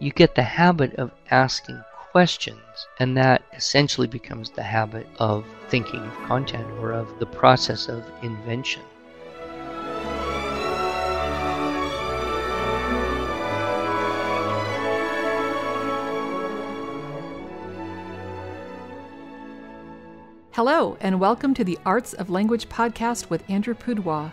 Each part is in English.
you get the habit of asking questions, and that essentially becomes the habit of thinking of content or of the process of invention. Hello, and welcome to the Arts of Language podcast with Andrew Pudewa,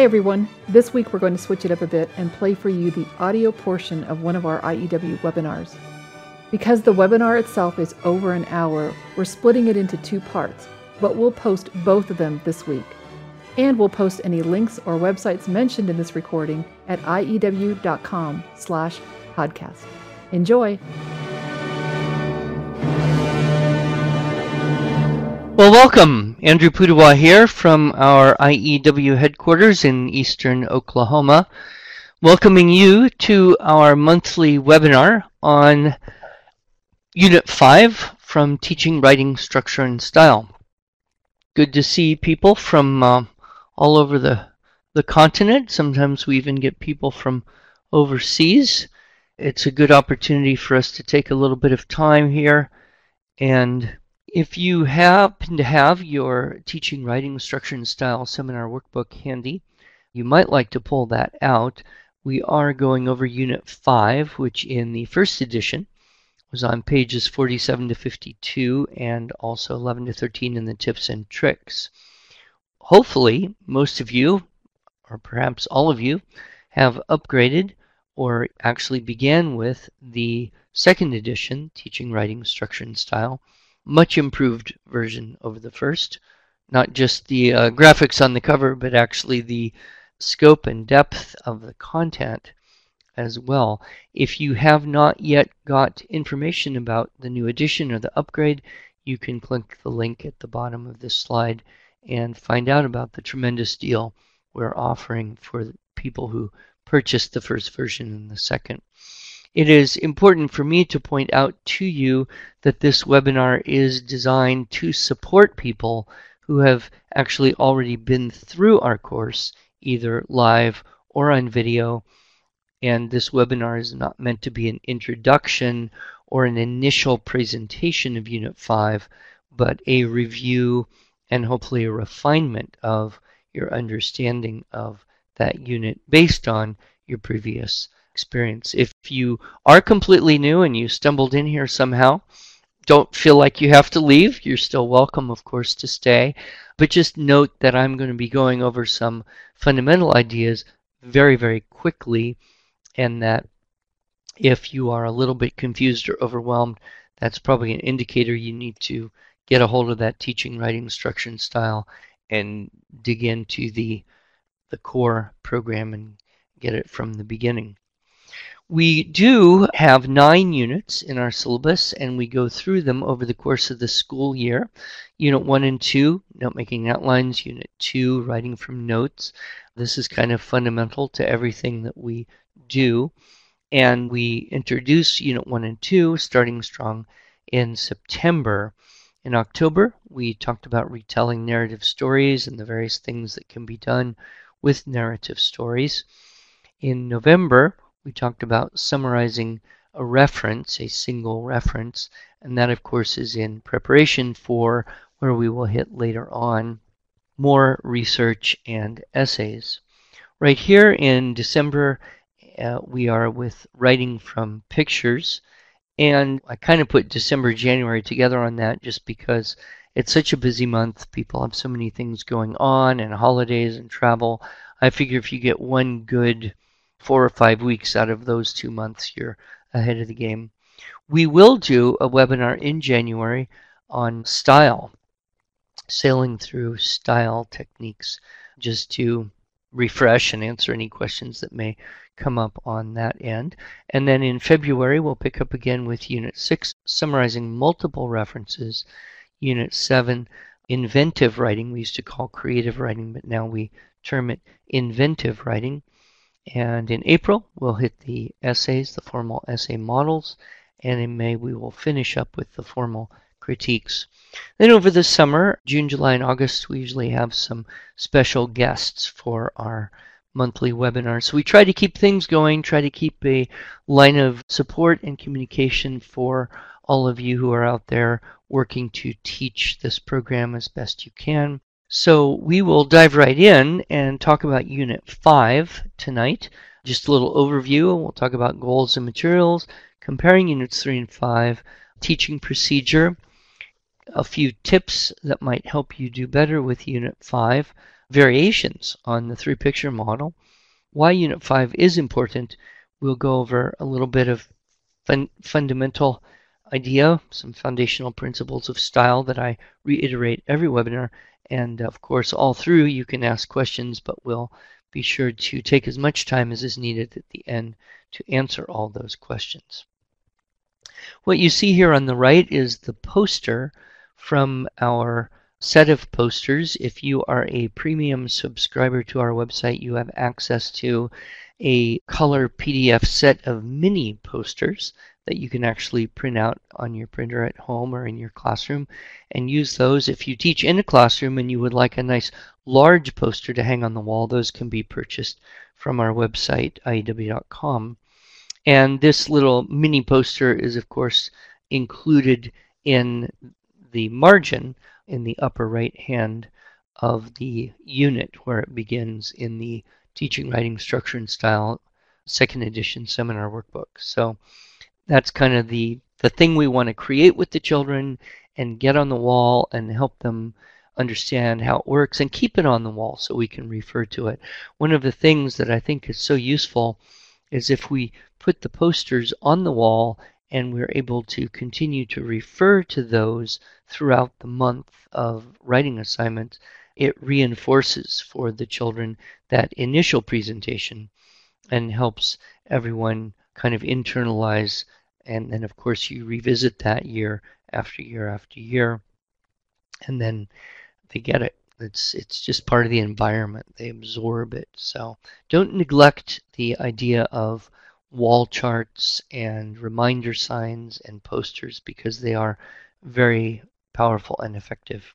Hi everyone. This week we're going to switch it up a bit and play for you the audio portion of one of our IEW webinars. Because the webinar itself is over an hour, we're splitting it into two parts, but we'll post both of them this week. And we'll post any links or websites mentioned in this recording at iew.com slash podcast. Enjoy! Well, welcome. Andrew Pudewa here from our IEW headquarters in eastern Oklahoma, welcoming you to our monthly webinar on Unit 5 from Teaching Writing Structure and Style. Good to see people from uh, all over the, the continent. Sometimes we even get people from overseas. It's a good opportunity for us to take a little bit of time here and if you happen to have your teaching writing structure and style seminar workbook handy, you might like to pull that out. We are going over Unit 5, which in the first edition was on pages 47 to 52 and also 11 to 13 in the tips and tricks. Hopefully, most of you, or perhaps all of you, have upgraded or actually began with the second edition, Teaching Writing Structure and Style, much improved version over the first. Not just the uh, graphics on the cover, but actually the scope and depth of the content as well. If you have not yet got information about the new edition or the upgrade, you can click the link at the bottom of this slide and find out about the tremendous deal we're offering for people who purchased the first version and the second. It is important for me to point out to you that this webinar is designed to support people who have actually already been through our course, either live or on video. And this webinar is not meant to be an introduction or an initial presentation of Unit 5, but a review and hopefully a refinement of your understanding of that unit based on your previous experience. If you are completely new and you stumbled in here somehow, don't feel like you have to leave. You're still welcome, of course, to stay. But just note that I'm going to be going over some fundamental ideas very, very quickly, and that if you are a little bit confused or overwhelmed, that's probably an indicator you need to get a hold of that teaching, writing, instruction style and dig into the the core program and get it from the beginning. We do have nine units in our syllabus, and we go through them over the course of the school year. Unit 1 and 2, note making outlines. Unit 2, writing from notes. This is kind of fundamental to everything that we do. And we introduce Unit 1 and 2 starting strong in September. In October, we talked about retelling narrative stories and the various things that can be done with narrative stories. In November, we talked about summarizing a reference, a single reference, and that, of course, is in preparation for where we will hit later on more research and essays. Right here in December, uh, we are with writing from pictures, and I kind of put December, January together on that just because it's such a busy month. People have so many things going on, and holidays and travel. I figure if you get one good four or five weeks out of those two months, you're ahead of the game. We will do a webinar in January on style, sailing through style techniques, just to refresh and answer any questions that may come up on that end. And then in February, we'll pick up again with Unit 6, summarizing multiple references. Unit 7, inventive writing. We used to call creative writing, but now we term it inventive writing. And in April, we'll hit the essays, the formal essay models. And in May, we will finish up with the formal critiques. Then over the summer, June, July, and August, we usually have some special guests for our monthly webinars. So we try to keep things going, try to keep a line of support and communication for all of you who are out there working to teach this program as best you can. So we will dive right in and talk about Unit 5 tonight. Just a little overview. We'll talk about goals and materials, comparing Units 3 and 5, teaching procedure, a few tips that might help you do better with Unit 5, variations on the three picture model, why Unit 5 is important. We'll go over a little bit of fun fundamental idea, some foundational principles of style that I reiterate every webinar. And of course, all through you can ask questions, but we'll be sure to take as much time as is needed at the end to answer all those questions. What you see here on the right is the poster from our set of posters. If you are a premium subscriber to our website, you have access to a color PDF set of mini posters that you can actually print out on your printer at home or in your classroom and use those. If you teach in a classroom and you would like a nice large poster to hang on the wall, those can be purchased from our website, iew.com. And this little mini poster is, of course, included in the margin in the upper right hand of the unit where it begins in the Teaching, Writing, Structure, and Style second edition seminar workbook. So that's kind of the, the thing we want to create with the children and get on the wall and help them understand how it works and keep it on the wall so we can refer to it. One of the things that I think is so useful is if we put the posters on the wall and we're able to continue to refer to those throughout the month of writing assignments, it reinforces for the children that initial presentation and helps everyone kind of internalize. And then, of course, you revisit that year after year after year, and then they get it. It's it's just part of the environment. They absorb it. So don't neglect the idea of wall charts and reminder signs and posters because they are very powerful and effective.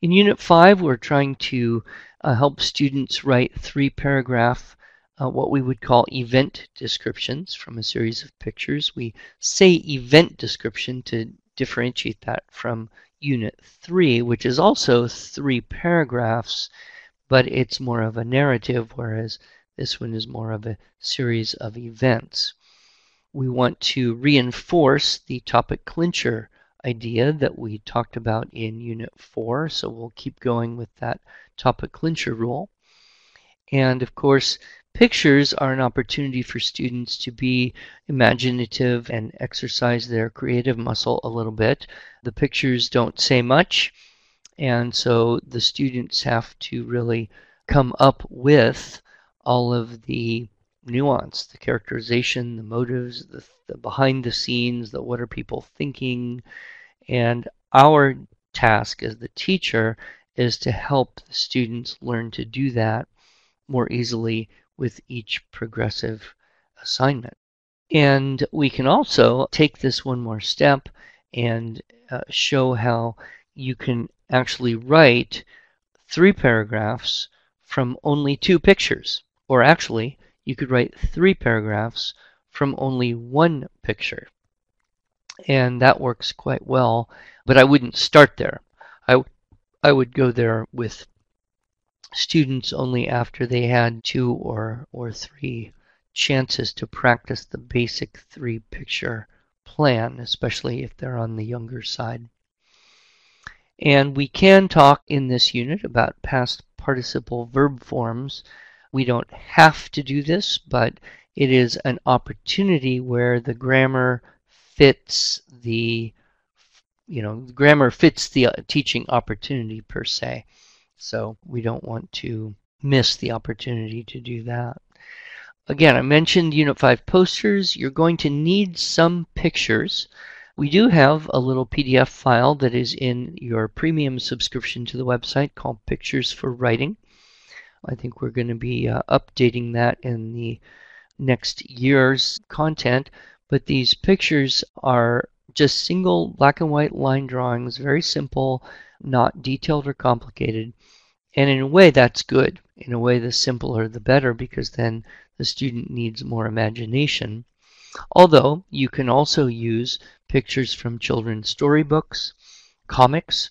In Unit 5, we're trying to uh, help students write three paragraph, uh, what we would call event descriptions from a series of pictures. We say event description to differentiate that from Unit 3, which is also three paragraphs, but it's more of a narrative, whereas this one is more of a series of events. We want to reinforce the topic clincher idea that we talked about in Unit 4, so we'll keep going with that topic clincher rule. And of course, pictures are an opportunity for students to be imaginative and exercise their creative muscle a little bit. The pictures don't say much, and so the students have to really come up with all of the nuance, the characterization, the motives, the, the behind the scenes, the what are people thinking. And our task as the teacher is to help the students learn to do that more easily with each progressive assignment. And we can also take this one more step and uh, show how you can actually write three paragraphs from only two pictures. Or actually, you could write three paragraphs from only one picture. And that works quite well, but I wouldn't start there. I, I would go there with students only after they had two or, or three chances to practice the basic three picture plan, especially if they're on the younger side. And we can talk in this unit about past participle verb forms we don't have to do this, but it is an opportunity where the grammar fits the you know grammar fits the uh, teaching opportunity per se so we don't want to miss the opportunity to do that. Again, I mentioned Unit 5 posters. You're going to need some pictures. We do have a little PDF file that is in your premium subscription to the website called Pictures for Writing. I think we're going to be uh, updating that in the next year's content, but these pictures are just single black and white line drawings, very simple, not detailed or complicated. And in a way, that's good. In a way, the simpler the better because then the student needs more imagination. Although you can also use pictures from children's storybooks, comics.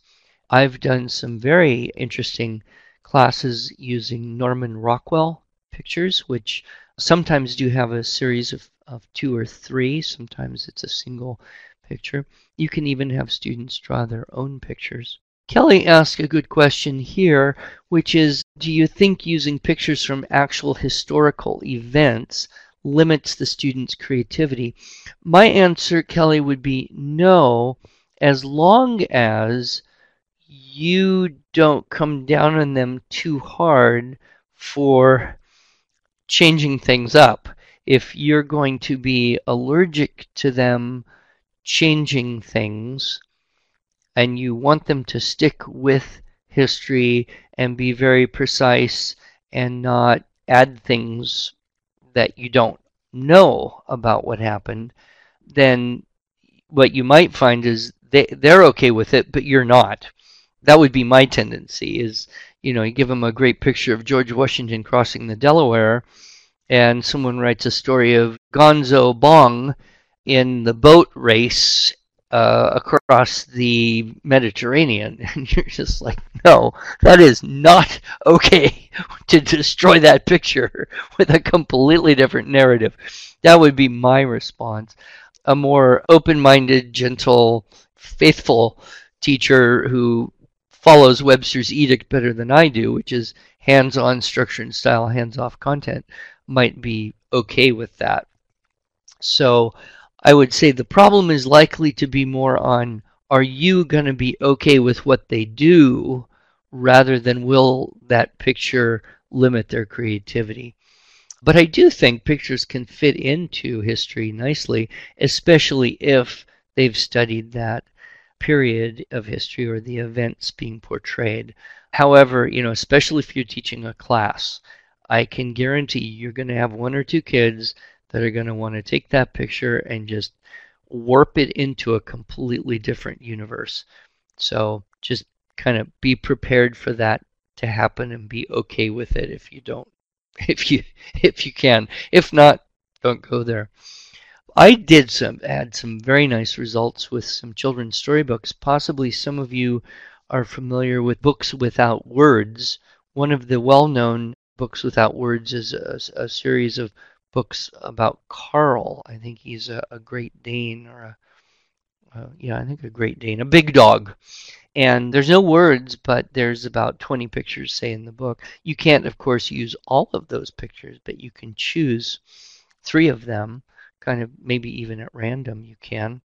I've done some very interesting classes using Norman Rockwell pictures, which sometimes do have a series of, of two or three. Sometimes it's a single picture. You can even have students draw their own pictures. Kelly asked a good question here, which is Do you think using pictures from actual historical events limits the student's creativity? My answer, Kelly, would be no, as long as you don't come down on them too hard for changing things up. If you're going to be allergic to them changing things and you want them to stick with history and be very precise and not add things that you don't know about what happened, then what you might find is they, they're okay with it, but you're not. That would be my tendency is, you know, you give them a great picture of George Washington crossing the Delaware, and someone writes a story of Gonzo Bong in the boat race uh, across the Mediterranean. And you're just like, no, that is not okay to destroy that picture with a completely different narrative. That would be my response. A more open minded, gentle, faithful teacher who follows Webster's edict better than I do, which is hands on structure and style, hands off content, might be okay with that. So I would say the problem is likely to be more on are you going to be okay with what they do rather than will that picture limit their creativity. But I do think pictures can fit into history nicely, especially if they've studied that period of history or the events being portrayed. However, you know, especially if you're teaching a class, I can guarantee you're going to have one or two kids that are going to want to take that picture and just warp it into a completely different universe. So just kind of be prepared for that to happen and be okay with it if you don't if you if you can. If not, don't go there. I did some had some very nice results with some children's storybooks. Possibly some of you are familiar with books without words. One of the well-known books without words is a, a series of books about Carl. I think he's a, a Great Dane or a uh, yeah, I think a Great Dane, a big dog. And there's no words, but there's about 20 pictures, say, in the book. You can't, of course, use all of those pictures, but you can choose three of them, kind of maybe even at random you can.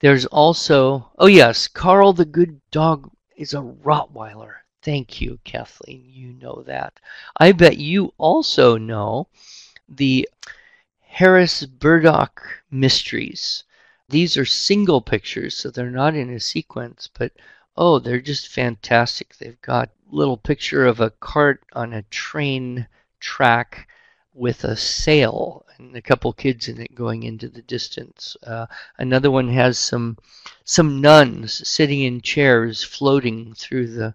There's also, oh yes, Carl the Good Dog is a Rottweiler. Thank you, Kathleen. You know that. I bet you also know the Harris Burdick Mysteries. These are single pictures, so they're not in a sequence, but oh, they're just fantastic. They've got little picture of a cart on a train track with a sail and a couple kids in it going into the distance. Uh, another one has some some nuns sitting in chairs floating through the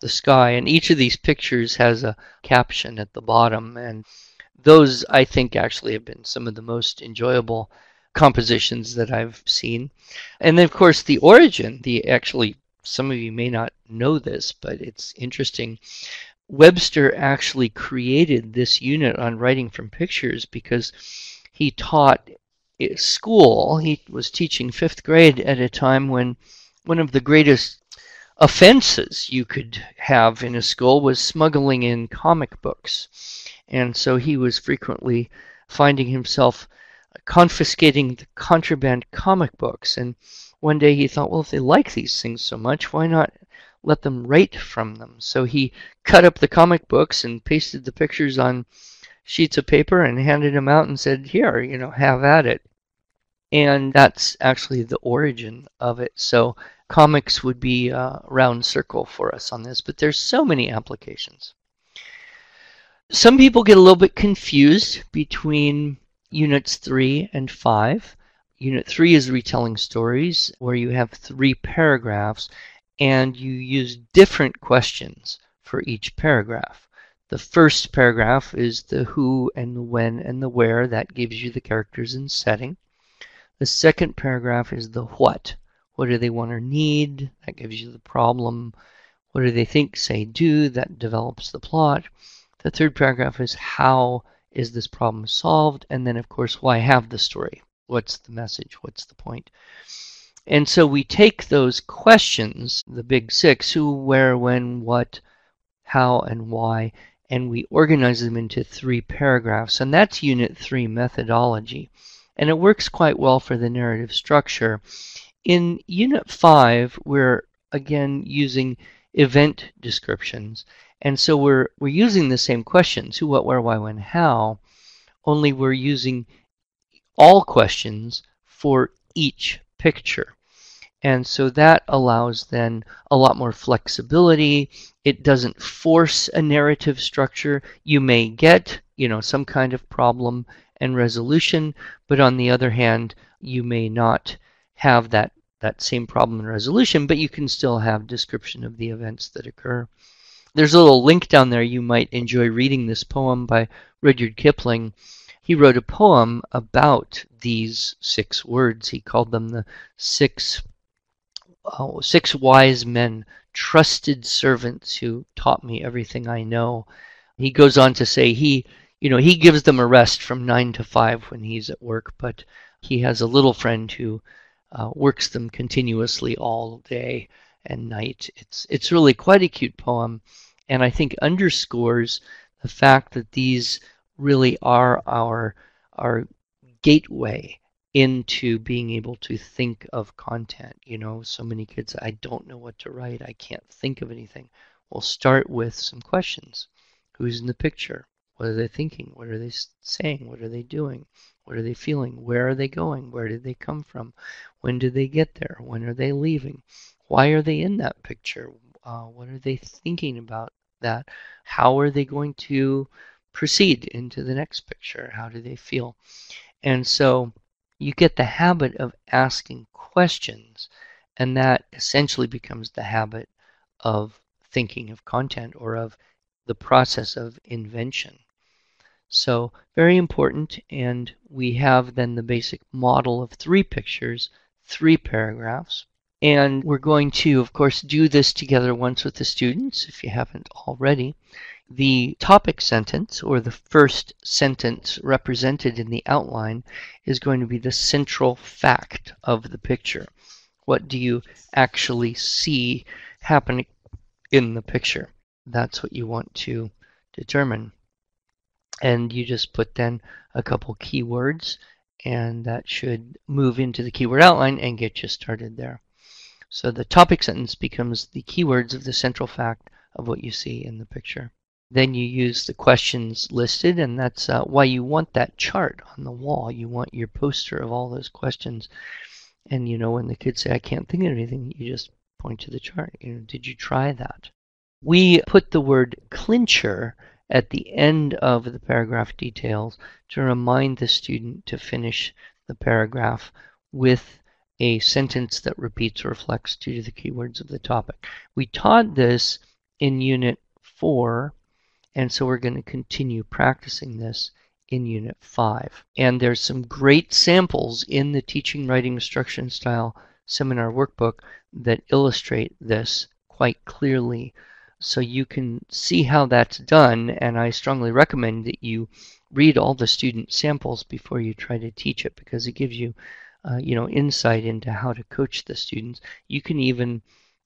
the sky, and each of these pictures has a caption at the bottom and those I think actually have been some of the most enjoyable compositions that I've seen. And then of course the origin, the actually some of you may not know this, but it's interesting. Webster actually created this unit on writing from pictures because he taught school. He was teaching fifth grade at a time when one of the greatest offenses you could have in a school was smuggling in comic books. And so he was frequently finding himself confiscating the contraband comic books. And one day he thought, well, if they like these things so much, why not let them write from them. So he cut up the comic books and pasted the pictures on sheets of paper and handed them out and said, Here, you know, have at it. And that's actually the origin of it. So comics would be a round circle for us on this, but there's so many applications. Some people get a little bit confused between units 3 and 5. Unit 3 is retelling stories, where you have three paragraphs and you use different questions for each paragraph. The first paragraph is the who and the when and the where. That gives you the characters and setting. The second paragraph is the what. What do they want or need? That gives you the problem. What do they think, say, do? That develops the plot. The third paragraph is how is this problem solved? And then, of course, why have the story? What's the message? What's the point? And so we take those questions, the big six who, where, when, what, how, and why and we organize them into three paragraphs. And that's Unit 3 methodology. And it works quite well for the narrative structure. In Unit 5, we're again using event descriptions. And so we're, we're using the same questions who, what, where, why, when, how, only we're using all questions for each picture. And so that allows then a lot more flexibility. It doesn't force a narrative structure. You may get, you know, some kind of problem and resolution, but on the other hand, you may not have that that same problem and resolution, but you can still have description of the events that occur. There's a little link down there. You might enjoy reading this poem by Rudyard Kipling. He wrote a poem about these six words. He called them the six oh, six wise men, trusted servants who taught me everything I know. He goes on to say he, you know, he gives them a rest from nine to five when he's at work, but he has a little friend who uh, works them continuously all day and night. It's it's really quite a cute poem, and I think underscores the fact that these really are our our gateway into being able to think of content. You know, so many kids, I don't know what to write, I can't think of anything. We'll start with some questions. Who's in the picture? What are they thinking? What are they saying? What are they doing? What are they feeling? Where are they going? Where did they come from? When did they get there? When are they leaving? Why are they in that picture? Uh, what are they thinking about that? How are they going to proceed into the next picture? How do they feel? And so you get the habit of asking questions, and that essentially becomes the habit of thinking of content or of the process of invention. So, very important, and we have then the basic model of three pictures, three paragraphs. And we're going to, of course, do this together once with the students, if you haven't already. The topic sentence, or the first sentence represented in the outline, is going to be the central fact of the picture. What do you actually see happening in the picture? That's what you want to determine. And you just put then a couple keywords, and that should move into the keyword outline and get you started there. So the topic sentence becomes the keywords of the central fact of what you see in the picture. Then you use the questions listed, and that's uh, why you want that chart on the wall. You want your poster of all those questions. And you know, when the kids say, I can't think of anything, you just point to the chart. You know, did you try that? We put the word clincher at the end of the paragraph details to remind the student to finish the paragraph with a sentence that repeats or reflects due to the keywords of the topic. We taught this in Unit 4 and so we're going to continue practicing this in Unit 5. And there's some great samples in the Teaching Writing Instruction Style seminar workbook that illustrate this quite clearly. So you can see how that's done, and I strongly recommend that you read all the student samples before you try to teach it because it gives you uh, you know insight into how to coach the students. You can even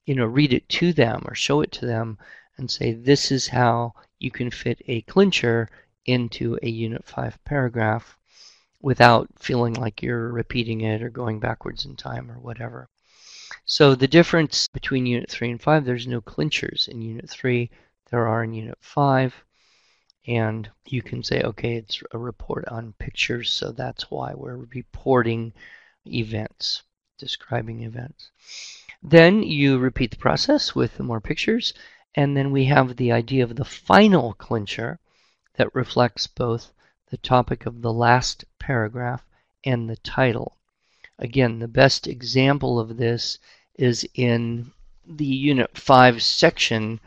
you know read it to them or show it to them and say this is how you can fit a clincher into a Unit 5 paragraph without feeling like you're repeating it or going backwards in time or whatever. So the difference between Unit 3 and 5, there's no clinchers in Unit 3. There are in Unit 5. And you can say, okay, it's a report on pictures, so that's why we're reporting events, describing events. Then you repeat the process with more pictures, and then we have the idea of the final clincher that reflects both the topic of the last paragraph and the title. Again, the best example of this is in the Unit 5 section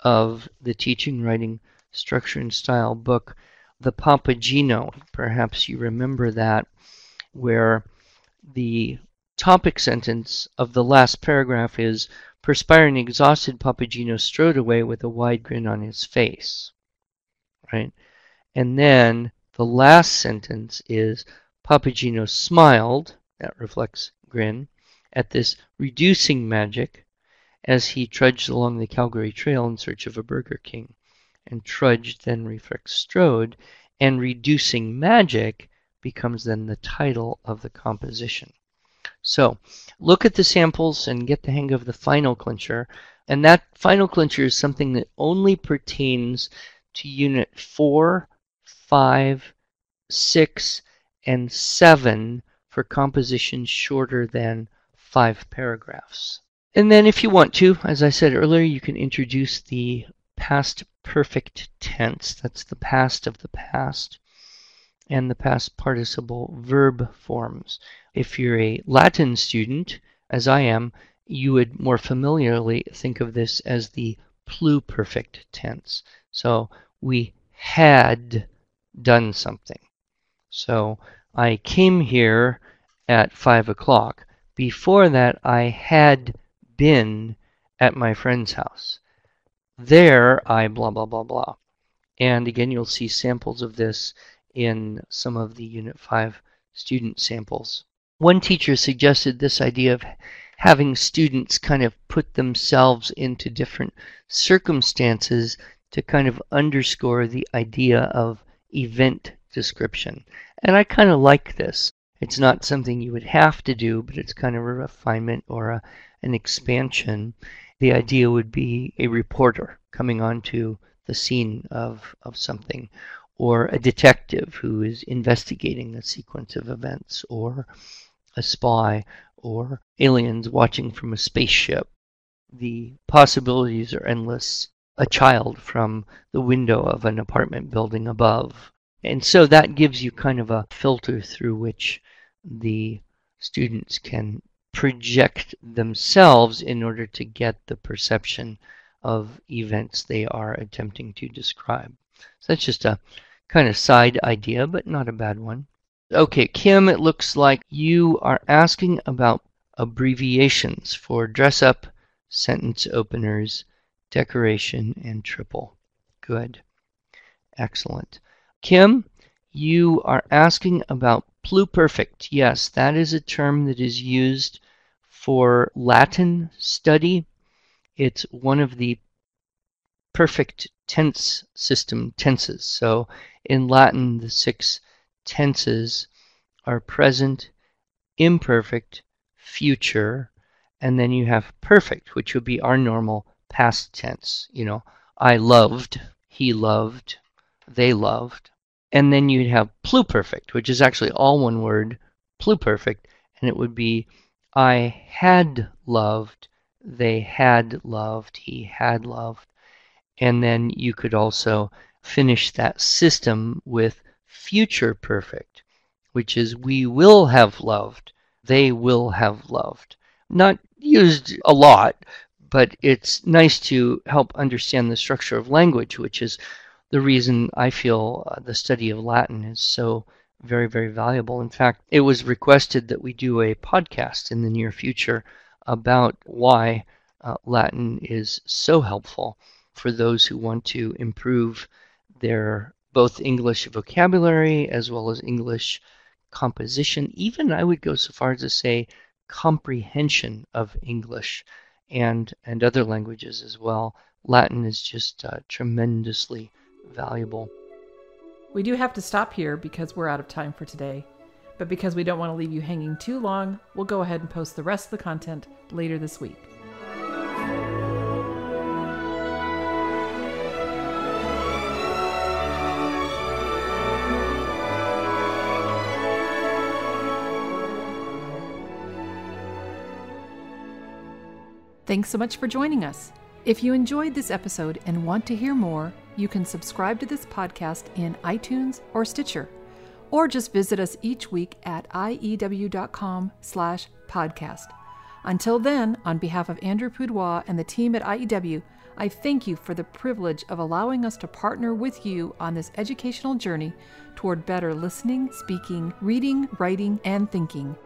of the Teaching, Writing, Structure, and Style book, the Papageno. Perhaps you remember that, where the topic sentence of the last paragraph is Perspiring exhausted, Papageno strode away with a wide grin on his face. Right? And then the last sentence is Papageno smiled, that reflects grin, at this reducing magic as he trudged along the Calgary Trail in search of a Burger King. And trudged then reflects strode, and reducing magic becomes then the title of the composition. So look at the samples and get the hang of the final clincher. And that final clincher is something that only pertains to unit 4, 5, 6, and 7 for compositions shorter than five paragraphs. And then if you want to, as I said earlier, you can introduce the past perfect tense. That's the past of the past and the past participle verb forms. If you're a Latin student, as I am, you would more familiarly think of this as the pluperfect tense. So we had done something. So I came here at 5 o'clock. Before that, I had been at my friend's house. There, I blah, blah, blah, blah. And again, you'll see samples of this in some of the Unit 5 student samples. One teacher suggested this idea of having students kind of put themselves into different circumstances to kind of underscore the idea of event description. And I kind of like this. It's not something you would have to do, but it's kind of a refinement or a, an expansion. The idea would be a reporter coming onto the scene of, of something, or a detective who is investigating a sequence of events, or a spy, or aliens watching from a spaceship. The possibilities are endless. A child from the window of an apartment building above, and so that gives you kind of a filter through which the students can project themselves in order to get the perception of events they are attempting to describe. So that's just a kind of side idea, but not a bad one. Okay, Kim, it looks like you are asking about abbreviations for dress up, sentence openers, decoration, and triple. Good. Excellent. Kim, you are asking about pluperfect. Yes, that is a term that is used for Latin study. It's one of the perfect tense system tenses. So in Latin, the six tenses are present, imperfect, future, and then you have perfect, which would be our normal past tense. You know, I loved, he loved, they loved. And then you'd have pluperfect, which is actually all one word, pluperfect, and it would be I had loved, they had loved, he had loved. And then you could also finish that system with future perfect, which is we will have loved, they will have loved. Not used a lot, but it's nice to help understand the structure of language, which is the reason I feel uh, the study of Latin is so very, very valuable. In fact, it was requested that we do a podcast in the near future about why uh, Latin is so helpful for those who want to improve their both English vocabulary as well as English composition. Even I would go so far as to say comprehension of English and, and other languages as well. Latin is just uh, tremendously valuable. We do have to stop here because we're out of time for today. but because we don't want to leave you hanging too long, we'll go ahead and post the rest of the content later this week. Thanks so much for joining us. If you enjoyed this episode and want to hear more, you can subscribe to this podcast in iTunes or Stitcher, or just visit us each week at iew.com slash podcast. Until then, on behalf of Andrew Pudewa and the team at IEW, I thank you for the privilege of allowing us to partner with you on this educational journey toward better listening, speaking, reading, writing, and thinking.